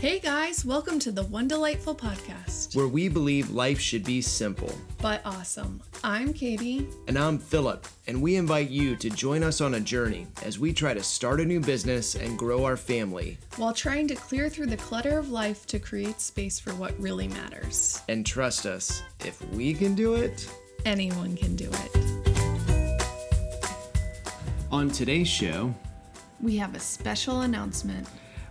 Hey guys, welcome to the One Delightful Podcast. where we believe life should be simple. But awesome. I'm Katie. And I'm Philip, and we invite you to join us on a journey as we try to start a new business and grow our family. While trying to clear through the clutter of life to create space for what really matters. And trust us, if we can do it. Anyone can do it. On today's show, We have a special announcement.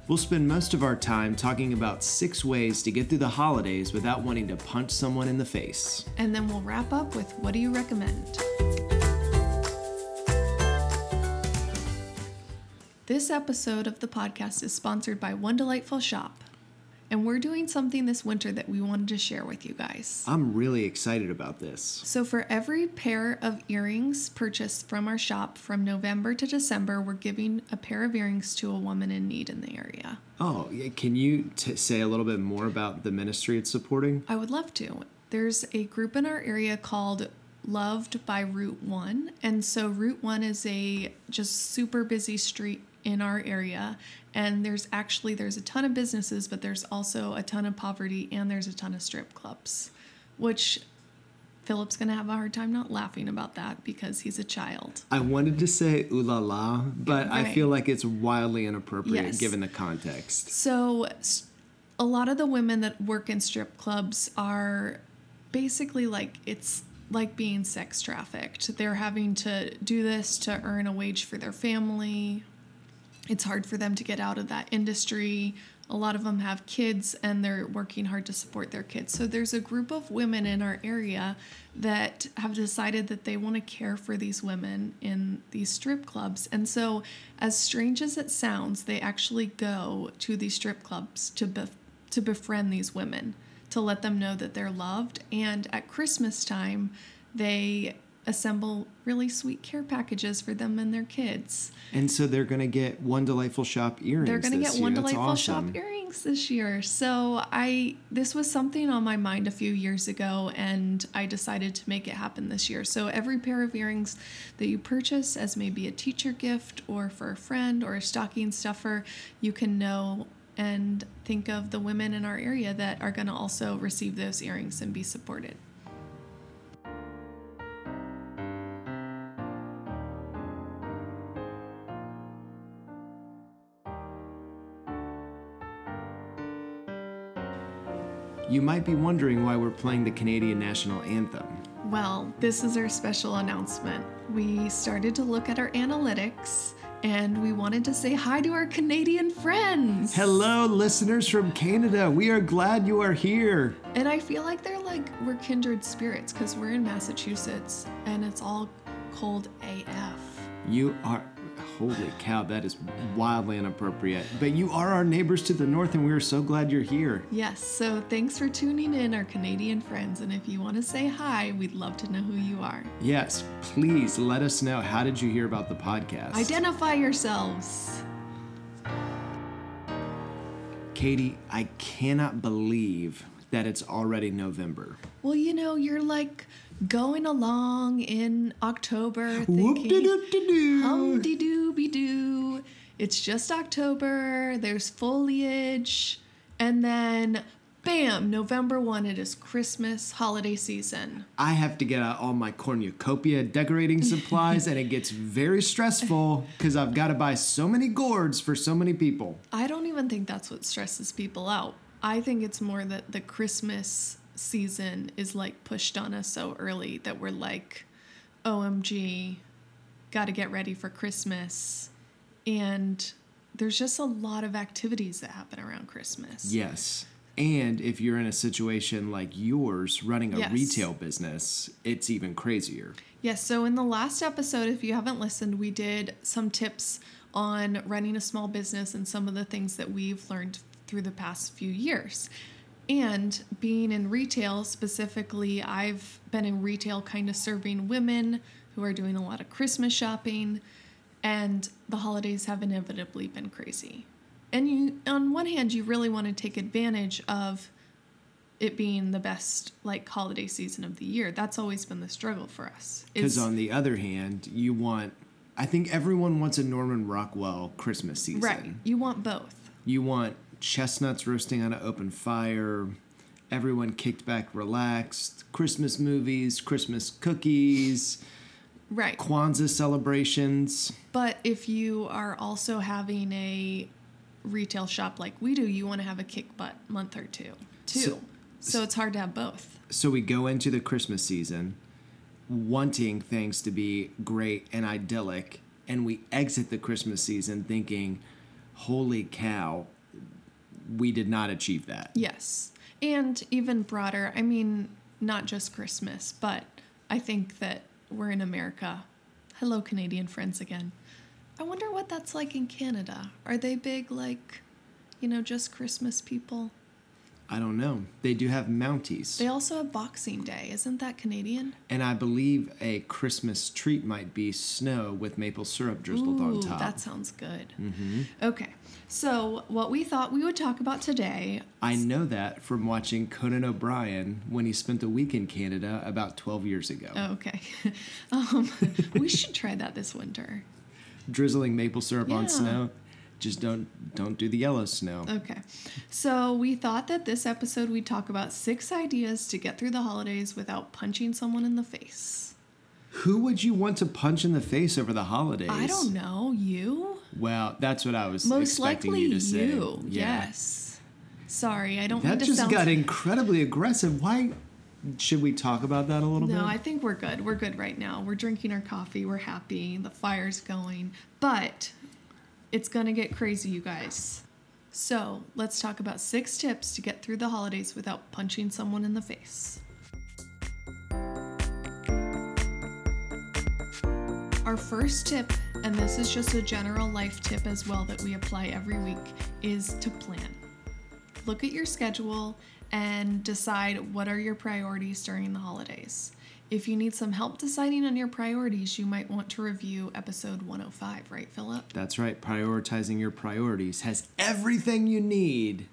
We'll spend most of our time talking about six ways to get through the holidays without wanting to punch someone in the face. And then we'll wrap up with what do you recommend? This episode of the podcast is sponsored by One Delightful Shop. And we're doing something this winter that we wanted to share with you guys. I'm really excited about this. So, for every pair of earrings purchased from our shop from November to December, we're giving a pair of earrings to a woman in need in the area. Oh, can you t- say a little bit more about the ministry it's supporting? I would love to. There's a group in our area called Loved by Route 1. And so, Route 1 is a just super busy street in our area and there's actually there's a ton of businesses but there's also a ton of poverty and there's a ton of strip clubs which Philip's going to have a hard time not laughing about that because he's a child. I wanted to say ooh la la, but I feel like it's wildly inappropriate Yes. given the context. So, a lot of the women that work in strip clubs are basically like it's like being sex trafficked. They're having to do this to earn a wage for their family. It's hard for them to get out of that industry. A lot of them have kids and they're working hard to support their kids. So there's a group of women in our area that have decided that they want to care for these women in these strip clubs. And so, as strange as it sounds, they actually go to these strip clubs to bef- to befriend these women, to let them know that they're loved. And at Christmas time, they assemble really sweet care packages for them and their kids. And so they're going to get one delightful shop earrings. They're going to get year. one That's delightful awesome. shop earrings this year. So I this was something on my mind a few years ago and I decided to make it happen this year. So every pair of earrings that you purchase as maybe a teacher gift or for a friend or a stocking stuffer, you can know and think of the women in our area that are going to also receive those earrings and be supported. You might be wondering why we're playing the Canadian national anthem. Well, this is our special announcement. We started to look at our analytics and we wanted to say hi to our Canadian friends. Hello, listeners from Canada. We are glad you are here. And I feel like they're like we're kindred spirits because we're in Massachusetts and it's all cold AF. You are. Holy cow, that is wildly inappropriate. But you are our neighbors to the north, and we are so glad you're here. Yes, so thanks for tuning in, our Canadian friends. And if you want to say hi, we'd love to know who you are. Yes, please let us know. How did you hear about the podcast? Identify yourselves. Katie, I cannot believe that it's already November. Well, you know, you're like going along in October thinking. Humdy dooby doo. It's just October, there's foliage, and then bam, November 1, it is Christmas holiday season. I have to get out all my cornucopia decorating supplies, and it gets very stressful because I've got to buy so many gourds for so many people. I don't even think that's what stresses people out. I think it's more that the Christmas season is like pushed on us so early that we're like, OMG, gotta get ready for Christmas. And there's just a lot of activities that happen around Christmas. Yes. And if you're in a situation like yours running a Yes. retail business, it's even crazier. Yes, so in the last episode, if you haven't listened, we did some tips on running a small business and some of the things that we've learned through the past few years. And being in retail specifically, I've been in retail kind of serving women who are doing a lot of Christmas shopping, and the holidays have inevitably been crazy. And you, on one hand, you really want to take advantage of it being the best like holiday season of the year. That's always been the struggle for us. Because on the other hand, you want, I think everyone wants a Norman Rockwell Christmas season. right, you want both. You want chestnuts roasting on an open fire, everyone kicked back, relaxed, Christmas movies, Christmas cookies, Right. Kwanzaa celebrations. But if you are also having a retail shop like we do, you want to have a kick butt month or two, too. So- So, it's hard to have both. So we go into the Christmas season wanting things to be great and idyllic, and we exit the Christmas season thinking, holy cow, we did not achieve that. Yes. And even broader, I mean, not just Christmas, but I think that we're in America. Hello, Canadian friends again. I wonder what that's like in Canada. Are they big, like, you know, just Christmas people? I don't know. They do have Mounties. They also have Boxing Day. Isn't that Canadian? And I believe a Christmas treat might be snow with maple syrup drizzled on top. that sounds good. Mm-hmm. Okay. So, what we thought we would talk about today. I know that from watching Conan O'Brien when he spent a week in Canada about 12 years ago. Oh, okay. um, we should try that this winter. Drizzling maple syrup on snow. Just don't don't do the yellow snow. Okay. So we thought that this episode we'd talk about six ideas to get through the holidays without punching someone in the face. Who would you want to punch in the face over the holidays? I don't know. You? Well, that's what I was Most expecting likely you to say. you. Yeah. Yes. Sorry, I don't That just sound got incredibly aggressive. Why should we talk about that a little No, bit? No, I think we're good. We're good right now. We're drinking our coffee. We're happy. The fire's going. But it's going to get crazy, you guys. So let's talk about six tips to get through the holidays without punching someone in the face. Our first tip, and this is just a general life tip as well that we apply every week, is to plan. Look at your schedule and decide what are your priorities during the holidays. If you need some help deciding on your priorities, you might want to review episode 105, right, Philip? That's right. Prioritizing your priorities has everything you need.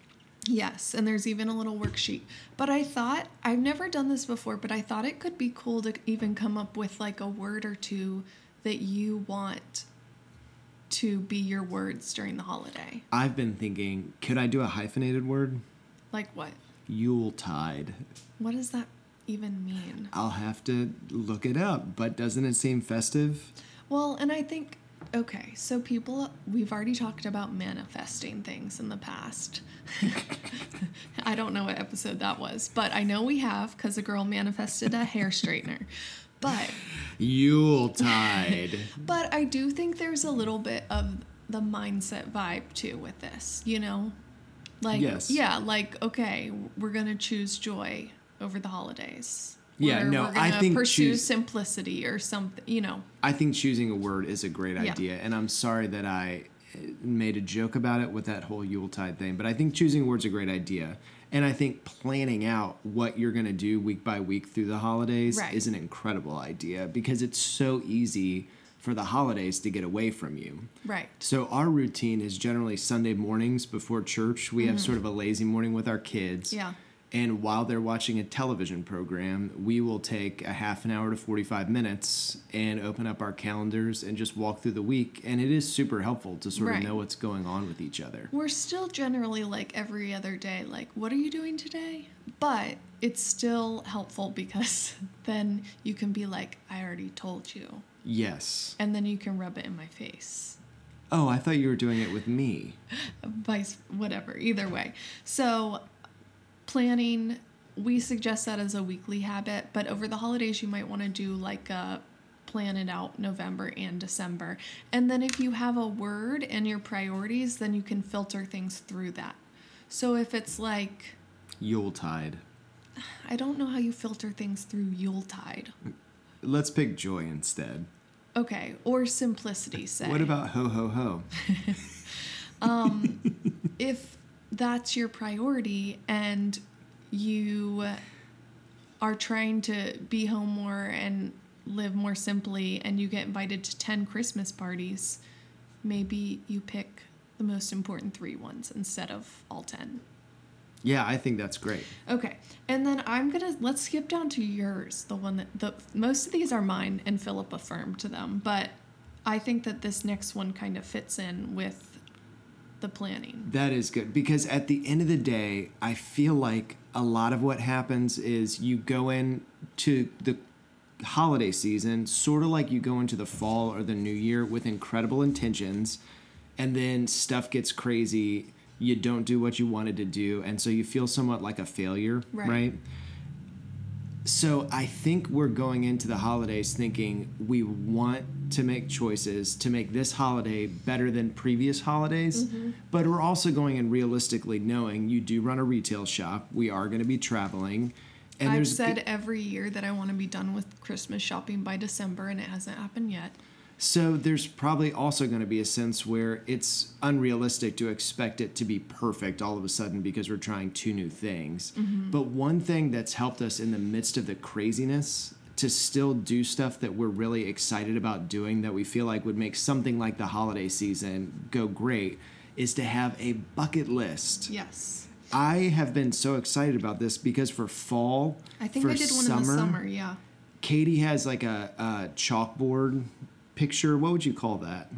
Yes, and there's even a little worksheet. But I thought, I've never done this before, but I thought it could be cool to even come up with like a word or two that you want to be your words during the holiday. I've been thinking, could I do a hyphenated word? Like what? Yuletide. What does that even mean? I'll have to look it up, but doesn't it seem festive? Well, and I think, okay, so people, we've already talked about manifesting things in the past. I don't know what episode that was, but I know we have because a girl manifested a hair straightener. But Yuletide. but I do think there's a little bit of the mindset vibe too with this, you know? Like Yes. yeah, like okay, we're to choose joy over the holidays. Yeah, no, we're I gonna think pursue choose- simplicity or something, you know. I think choosing a word is a great Yeah. idea, and I'm sorry that I uh, made a joke about it with that whole Yuletide thing, but I think choosing a word's a great idea. And I think planning out what you're going to do week by week through the holidays Right. is an incredible idea because it's so easy for the holidays to get away from you. Right. So our routine is generally Sunday mornings before church. We have sort of a lazy morning with our kids. Mm-hmm. Yeah. And while they're watching a television program, we will take a half an hour to 45 minutes and open up our calendars and just walk through the week. And it is super helpful to sort Right. of know what's going on with each other. We're still generally like every other day, like, what are you doing today? But it's still helpful because then you can be like, I already told you. Yes. And then you can rub it in my face. Oh, I thought you were doing it with me. Vice, whatever, either way. So, planning, we suggest that as a weekly habit, but over the holidays, you might want to do like a plan it out November and December. And then if you have a word and your priorities, then you can filter things through that. So if it's like, Yuletide. I don't know how you filter things through Yuletide. Let's pick joy instead. Okay, or simplicity, say. What about ho ho ho? Um, if that's your priority and you are trying to be home more and live more simply and you get invited to 10 Christmas parties, maybe you pick the most important three ones instead of all 10. Yeah, I think that's great. Okay, and then I'm gonna let's skip down to yours. The one that the most of these are mine, and Philip affirmed to them, but I think that this next one kind of fits in with the planning. That is good because at the end of the day, I feel like a lot of what happens is you go in to the holiday season sort of like you go into the fall or the new year with incredible intentions and then stuff gets crazy you don't do what you wanted to do and so you feel somewhat like a failure Right. right? So I think we're going into the holidays thinking we want to make choices to make this holiday better than previous holidays, Mm-hmm. but we're also going in realistically knowing you do run a retail shop. We are going to be traveling, and I've said every year that I want to be done with Christmas shopping by December, and it hasn't happened yet. So there's probably also going to be a sense where it's unrealistic to expect it to be perfect all of a sudden because we're trying two new things. But one thing that's helped us in the midst of the craziness to still do stuff that we're really excited about doing that we feel like would make something like the holiday season go great is to have a bucket list. Yes. I have been so excited about this because for fall, I think for I did one in the summer, yeah. Katie has like a, a chalkboard picture. What would you call that?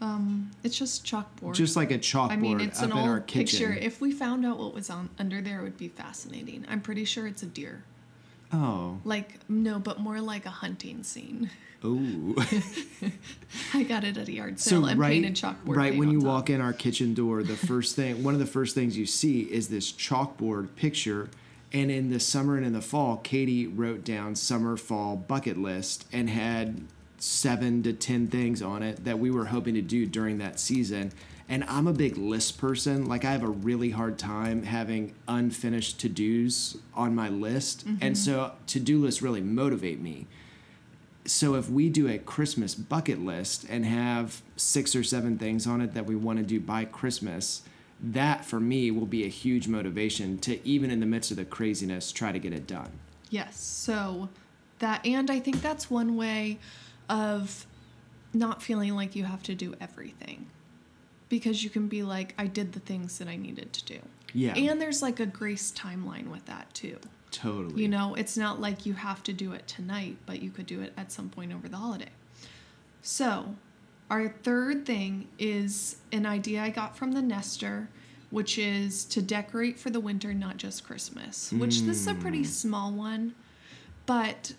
Um, It's just chalkboard. Just like a chalkboard I mean, it's up an old picture. If we found out what was on under there, it would be fascinating. I'm pretty sure it's a deer. Oh, Like no, but more like a hunting scene. ooh. I got it at a yard so sale and right, painted chalkboard. right paint when you top. walk in our kitchen door, the first thing, one of the first things you see is this chalkboard picture. And in the summer and in the fall, Katie wrote down summer fall bucket list and had seven to ten things on it that we were hoping to do during that season. And I'm a big list person. Like I have a really hard time having unfinished to dos on my list, and mm-hmm. so to do lists really motivate me. so if we do a Christmas bucket list and have six or seven things on it that we want to do by Christmas, that for me will be a huge motivation to even in the midst of the craziness try to get it done. Yes. So that, and I think that's one way of not feeling like you have to do everything because you can be like, I did the things that I needed to do. Yeah. And there's like a grace timeline with that too. Totally. You know, it's not like you have to do it tonight, but you could do it at some point over the holiday. So, our third thing is an idea I got from the Nester, which is to decorate for the winter, not just Christmas, which this is a pretty hmm. small one, but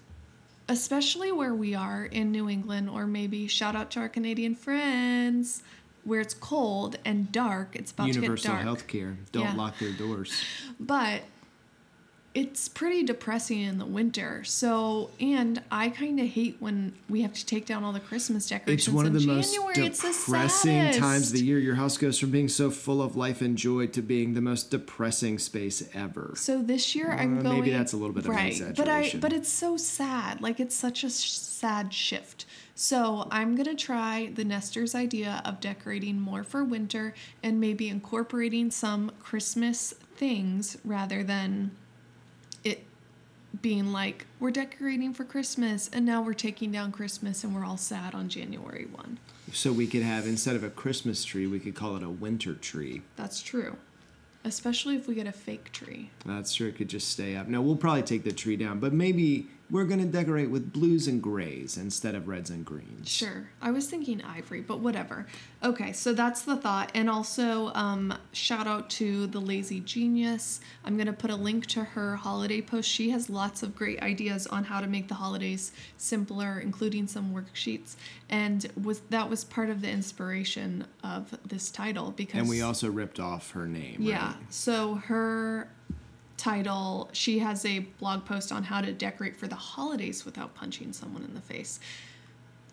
especially where we are in New England, or maybe shout out to our Canadian friends, where it's cold and dark, it's about Universal to get dark. Universal healthcare. Don't Yeah. lock their doors. But it's pretty depressing in the winter. So, and I kind of hate when we have to take down all the Christmas decorations. It's one of the most January. The depressing times of the year. Your house goes from being so full of life and joy to being the most depressing space ever. So this year I'm Uh, going. maybe that's a little bit of an right, but I but it's so sad. Like it's such a sad shift. So I'm gonna try the Nester's idea of decorating more for winter and maybe incorporating some Christmas things rather than it being like we're decorating for Christmas and now we're taking down Christmas and we're all sad on January one. So we could have instead of a Christmas tree, we could call it a winter tree. That's true. Especially if we get a fake tree. That's true. It could just stay up. No, we'll probably take the tree down, but maybe we're going to decorate with blues and grays instead of reds and greens. Sure. I was thinking ivory, but whatever. Okay, so that's the thought. And also, um, shout out to the Lazy Genius. I'm going to put a link to her holiday post. She has lots of great ideas on how to make the holidays simpler, including some worksheets. And was that was part of the inspiration of this title because And we also ripped off her name. yeah. Right? So her title, she has a blog post on how to decorate for the holidays without punching someone in the face.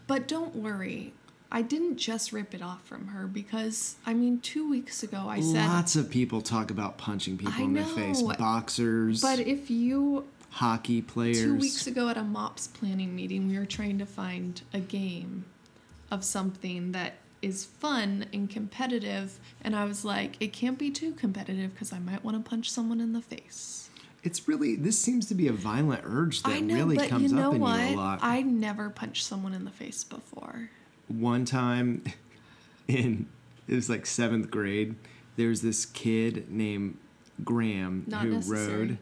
But don't worry, I didn't just rip it off from her because I mean, two weeks ago I said, Lots of people talk about punching people I in the face. Boxers, but if you hockey players. two weeks ago at a MOPS planning meeting, we were trying to find a game of something that is fun and competitive, and I was like, it can't be too competitive because I might want to punch someone in the face. It's really this seems to be a violent urge that know, really comes you know up in what? you a lot. I never punched someone in the face before. one time in it was like seventh grade there was this kid named graham Not who necessary. rode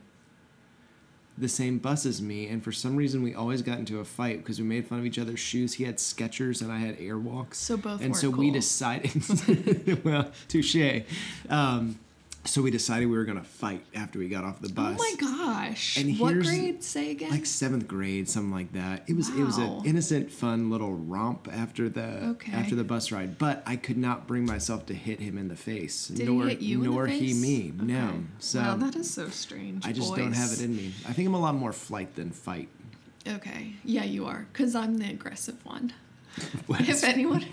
the same bus as me, and for some reason we always got into a fight because we made fun of each other's shoes. He had Skechers and I had Airwalks. So both And so we decided. well, touche. Um, so we decided we were gonna fight after we got off the oh bus. Oh my gosh. And what grade? Say again. Like seventh grade, something like that. It was it was an innocent, fun little romp after the Okay. after the bus ride. But I could not bring myself to hit him in the face. Did nor he hit you nor in the face? he me. No. So wow, that is so strange. I just don't have it in me. I think I'm a lot more flight than fight. Okay. Yeah, you are. Because I'm the aggressive one. If anyone.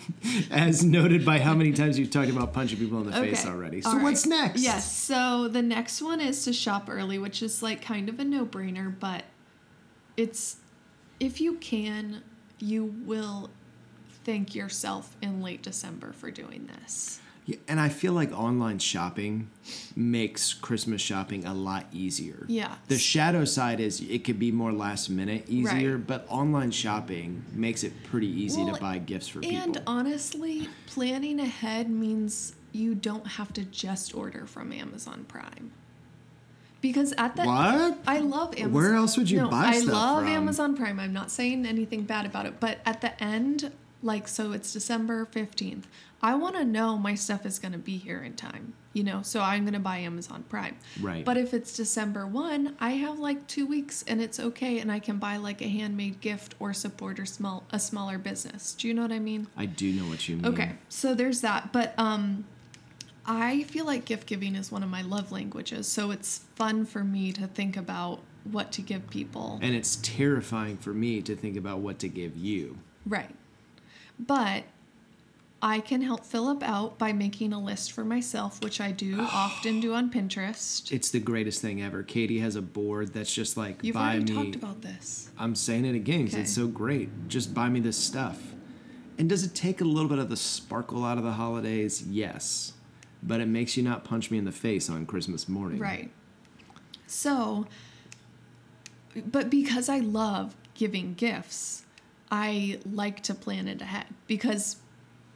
as noted by how many times you've talked about punching people in the face already. So right. what's next? Yes. So the next one is to shop early, which is like kind of a no brainer, but it's if you can, you will thank yourself in late December for doing this. Yeah, and I feel like online shopping makes Christmas shopping a lot easier. Yeah. The shadow side is it could be more last minute easier, Right. but online shopping makes it pretty easy Well, to buy gifts for And people. And honestly, planning ahead means you don't have to just order from Amazon Prime. Because at that What? I love Amazon. Where else would you no, buy I stuff love from? Amazon Prime. I'm not saying anything bad about it, but at the end, like so it's December 15th. I want to know my stuff is going to be here in time, you know, so I'm going to buy Amazon Prime. Right. But if it's December 1, I have like 2 weeks and it's okay and I can buy like a handmade gift or support or small a smaller business. Do you know what I mean? I do know what you mean. Okay, so there's that. But um, I feel like gift giving is one of my love languages. So it's fun for me to think about what to give people. And it's terrifying for me to think about what to give you. Right. But I can help Philip out by making a list for myself, which I do often do on Pinterest. It's the greatest thing ever. Katie has a board that's just like You've buy already me. talked about this. I'm saying it again because Okay. it's so great. Just buy me this stuff. And does it take a little bit of the sparkle out of the holidays? Yes. But it makes you not punch me in the face on Christmas morning. Right. So, but because I love giving gifts, I like to plan it ahead because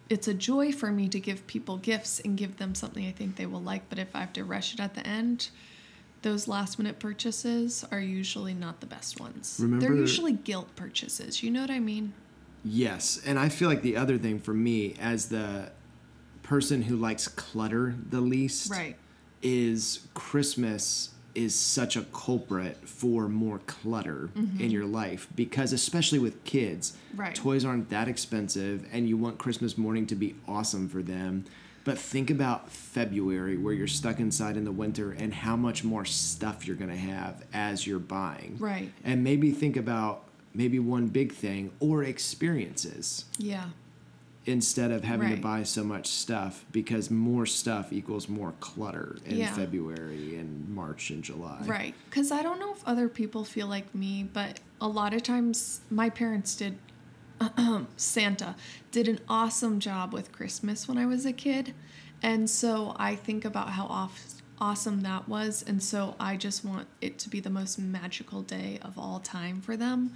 it's a joy for me to give people gifts and give them something I think they will like. But if I have to rush it at the end, those last minute purchases are usually not the best ones. Remember, They're usually guilt purchases. You know what I mean? Yes. And I feel like the other thing for me, as the person who likes clutter the least, Right. is Christmas is such a culprit for more clutter mm-hmm. in your life because especially with kids Right. toys aren't that expensive and you want Christmas morning to be awesome for them but think about February where you're stuck inside in the winter and how much more stuff you're going to have as you're buying Right. and maybe think about maybe one big thing or experiences Yeah. Instead of having to buy so much stuff because more stuff equals more clutter in Yeah. February and March and July. Right. Because I don't know if other people feel like me, but a lot of times my parents did, Santa did an awesome job with Christmas when I was a kid. And so I think about how off, awesome that was. And so I just want it to be the most magical day of all time for them.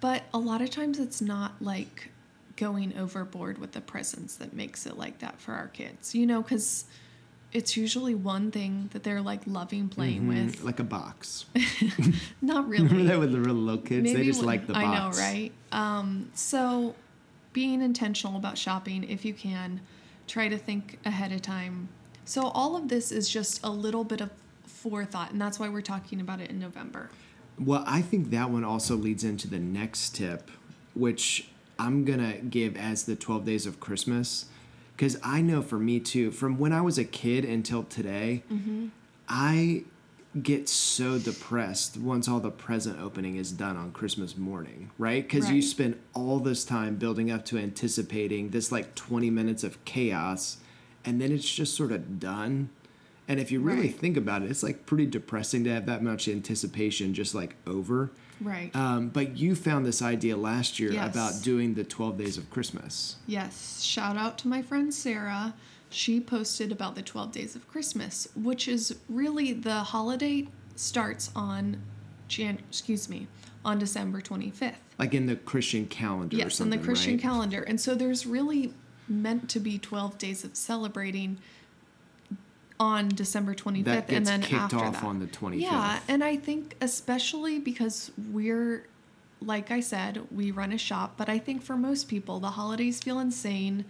But a lot of times it's not like going overboard with the presents that makes it like that for our kids, you know, because it's usually one thing that they're like loving playing Mhm, with. Like a box. Not Remember really. that with the real little kids? they just when- like the box. I know, right? Um, so being intentional about shopping, if you can, try to think ahead of time. So all of this is just a little bit of forethought, and that's why we're talking about it in November. Well, I think that one also leads into the next tip, which I'm to give as the 12 days of Christmas. Because I know for me too, from when I was a kid until today, Mm-hmm. I get so depressed once all the present opening is done on Christmas morning, right? Because you spend all this time building up to anticipating this like 20 minutes of chaos, and then it's just sort of done. And if you really Right. think about it, it's like pretty depressing to have that much anticipation just like over. Right. Um, but you found this idea last year Yes. about doing the 12 days of Christmas. Yes, shout out to my friend Sarah. She posted about the 12 days of Christmas, which is really the holiday starts on Jan excuse me, on December 25th. Like in the Christian calendar or Yes, in the Christian right? calendar. And so there's really meant to be 12 days of celebrating on December 25th That and then kicked after off that. on the 25th. Yeah, and I think especially because we're like I said, we run a shop, but I think for most people the holidays feel insane.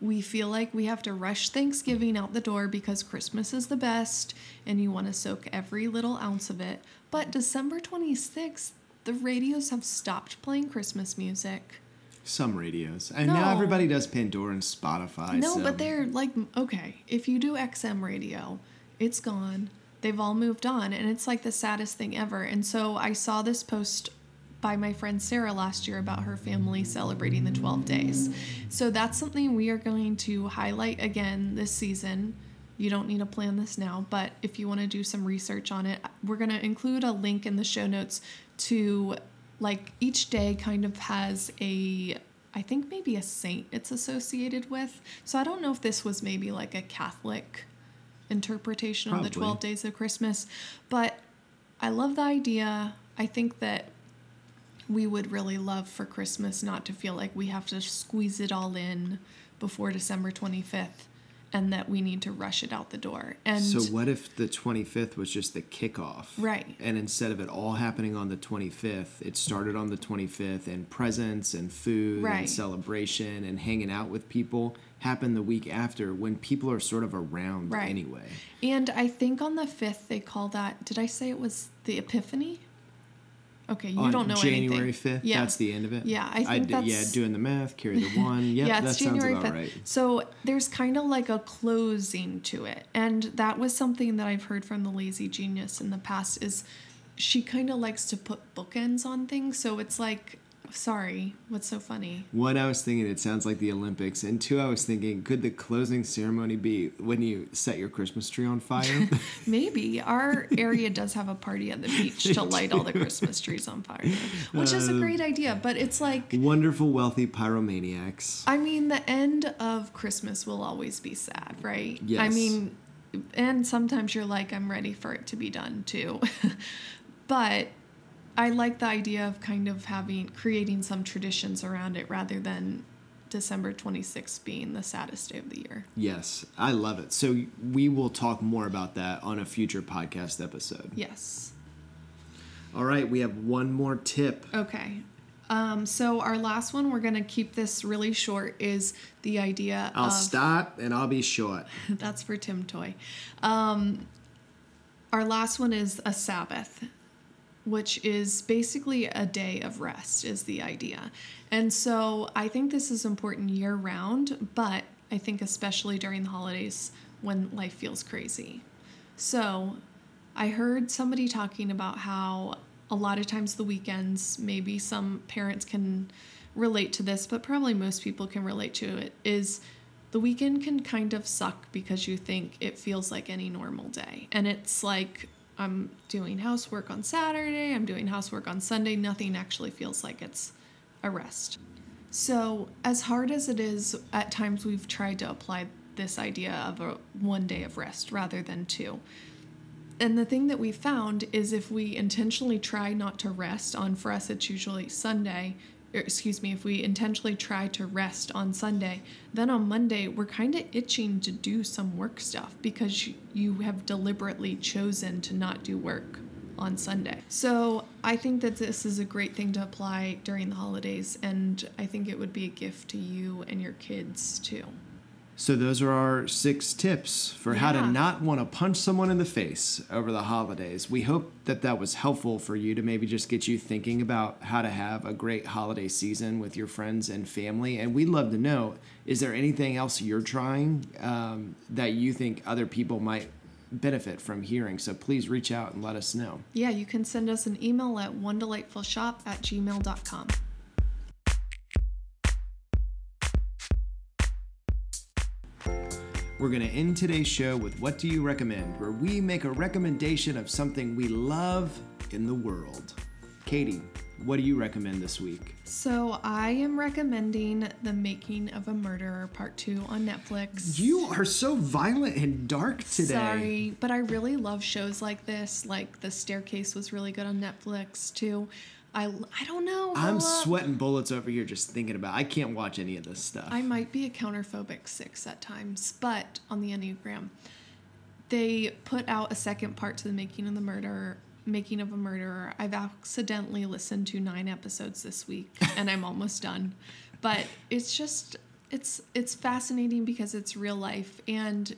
We feel like we have to rush Thanksgiving out the door because Christmas is the best and you want to soak every little ounce of it. But December 26th, the radios have stopped playing Christmas music. Some radios. And now everybody does Pandora and Spotify. No, so- but they're like, okay, if you do XM radio, it's gone. They've all moved on, and it's like the saddest thing ever. And so I saw this post by my friend Sarah last year about her family celebrating the 12 days. So that's something we are going to highlight again this season. You don't need to plan this now, but if you want to do some research on it, we're going to include a link in the show notes to like each day kind of has a I think maybe a saint it's associated with. So I don't know if this was maybe like a Catholic interpretation of the 12 days of Christmas, but I love the idea. I think that we would really love for Christmas not to feel like we have to squeeze it all in before December 25th and that we need to rush it out the door. And So what if the 25th was just the kickoff? Right. And instead of it all happening on the 25th, it started on the 25th and presents and food Right. and celebration and hanging out with people happened the week after when people are sort of around Right. anyway. And I think on the 5th they call that, did I say it was the Epiphany? Okay, you on don't know anything. January. 5th, Yeah. that's the end of it? Yeah, I think d- Yeah, doing the math, carry the one. Yep, yeah, that it's sounds January about 5th. right. So there's kind of like a closing to it. And that was something that I've heard from the lazy genius in the past is she kind of likes to put bookends on things. So it's like, sorry, what's so funny? One, I was thinking it sounds like the Olympics, and two, I was thinking, could the closing ceremony be when you set your Christmas tree on fire? Maybe our area does have a party at the beach to light all the Christmas trees on fire, which is a Uh, great idea. But it's like, Wonderful, wealthy pyromaniacs. I mean, the end of Christmas will always be sad, right? Yes. I mean, and sometimes you're like, I'm ready for it to be done too. but I like the idea of kind of having, creating some traditions around it rather than December 26th being the saddest day of the year. Yes, I love it. So we will talk more about that on a future podcast episode. Yes. All right, we have one more tip. Okay. Um, so our last one, we're going to keep this really short, is the idea I'll of. stop and I'll be short. That's for Tim Toy. Um, our last one is a Sabbath, which is basically a day of rest, is the idea. And so I think this is important year round, but I think especially during the holidays when life feels crazy. So I heard somebody talking about how a lot of times the weekends, maybe some parents can relate to this, but probably most people can relate to it, is the weekend can kind of suck because you think it feels like any normal day. And it's like, I'm doing housework on Saturday, I'm doing housework on Sunday, nothing actually feels like it's a rest. So, as hard as it is, at times we've tried to apply this idea of a one day of rest rather than two. And the thing that we found is if we intentionally try not to rest on, for us, it's usually Sunday, Er, excuse me, if we intentionally try to rest on Sunday, then on Monday, we're kind of itching to do some work stuff because you- you have deliberately chosen to not do work on Sunday. So I think that this is a great thing to apply during the holidays, and I think it would be a gift to you and your kids too. So those are our six tips for how to not want to punch someone in the face over the holidays. We hope that that was helpful for you to maybe just get you thinking about how to have a great holiday season with your friends and family. And we'd love to know: is there anything else you're trying um, that you think other people might benefit from hearing? So please reach out and let us know. Yeah, you can send us an email at one delightful shop at gmail.com. We're going to end today's show with What Do You Recommend, where we make a recommendation of something we love in the world. Katie, what do you recommend this week? So I am recommending The Making of a Murderer Part 2 on Netflix. You are so violent and dark today. Sorry, but I really love shows like this. Like The Staircase was really good on Netflix too. I, I don't know. I'm sweating bullets over here just thinking about. I can't watch any of this stuff. I might be a counterphobic six at times, but on the Enneagram, they put out a second part to the making of the murder making of a murderer i've accidentally listened to nine episodes this week and i'm almost done but it's just it's it's fascinating because it's real life and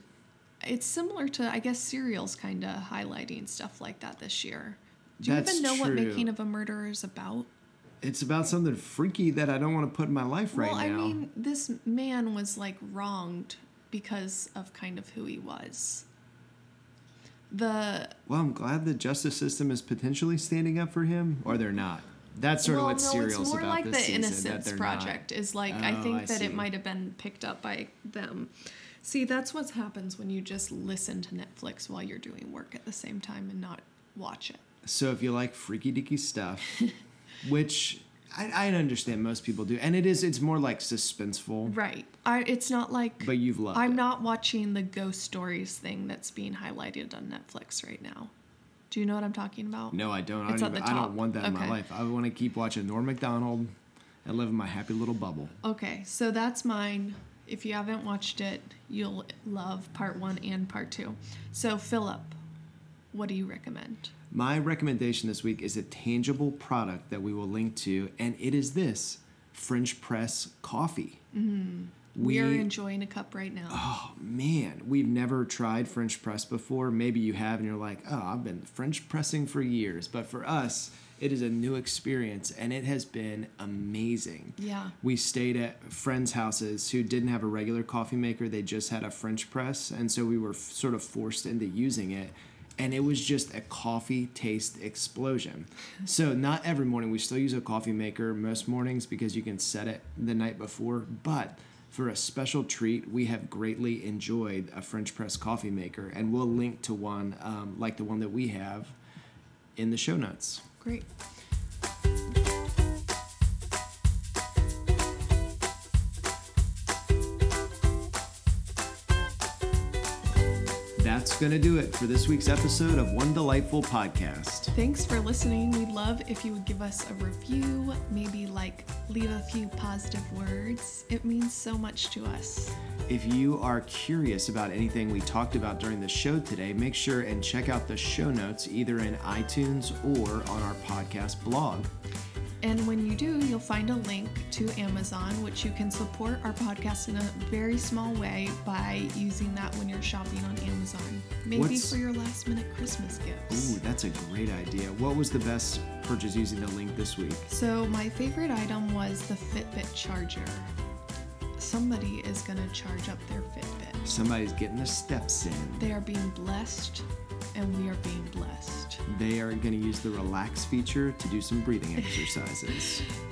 it's similar to i guess serials kind of highlighting stuff like that this year do you That's even know what making of a murderer is about It's about something freaky that I don't want to put in my life right now. well i mean this man was like wronged because of kind of who he was the well, I'm glad the justice system is potentially standing up for him, or they're not. That's sort well, of what no, Serial's it's more about like this the season, that Innocence Project is like I Oh, think I that see. it might have been picked up by them. See, that's what happens when you just listen to Netflix while you're doing work at the same time and not watch it. So if you like freaky deaky stuff, which I, I understand most people do, and it is, it's more like suspenseful. Right. I it's not like But you've loved I'm it. not watching the ghost stories thing that's being highlighted on Netflix right now. Do you know what I'm talking about? No, I don't. I It's don't, at even, I don't want that in my life. I want to keep watching Norm Macdonald and live in my happy little bubble. Okay, so that's mine. If you haven't watched it, you'll love part one and part two. So, Philip, what do you recommend? My recommendation this week is a tangible product that we will link to, and it is this French press coffee. Mm-hmm. We, are enjoying a cup right now. Oh man, we've never tried French press before. Maybe you have, and you're like, oh, I've been French pressing for years. But for us, it is a new experience, and it has been amazing. Yeah. We stayed at friends' houses who didn't have a regular coffee maker, they just had a French press. And so we were f- sort of forced into using it. And it was just a coffee taste explosion. So, not every morning, we still use a coffee maker most mornings because you can set it the night before. But for a special treat, we have greatly enjoyed a French press coffee maker. And we'll link to one um, like the one that we have in the show notes. Great. That's going to do it for this week's episode of One Delightful Podcast. Thanks for listening. We'd love if you would give us a review, maybe like leave a few positive words. It means so much to us. If you are curious about anything we talked about during the show today, make sure and check out the show notes either in iTunes or on our podcast blog. And when you do, you'll find a link to Amazon, which you can support our podcast in a very small way by using that when you're shopping on Amazon. Maybe What's- for your last minute Christmas gifts. Ooh, that's a great idea. What was the best purchase using the link this week? So, my favorite item was the Fitbit charger. Somebody is going to charge up their Fitbit. Somebody's getting the steps in. They are being blessed, and we are being blessed. They are going to use the relax feature to do some breathing exercises.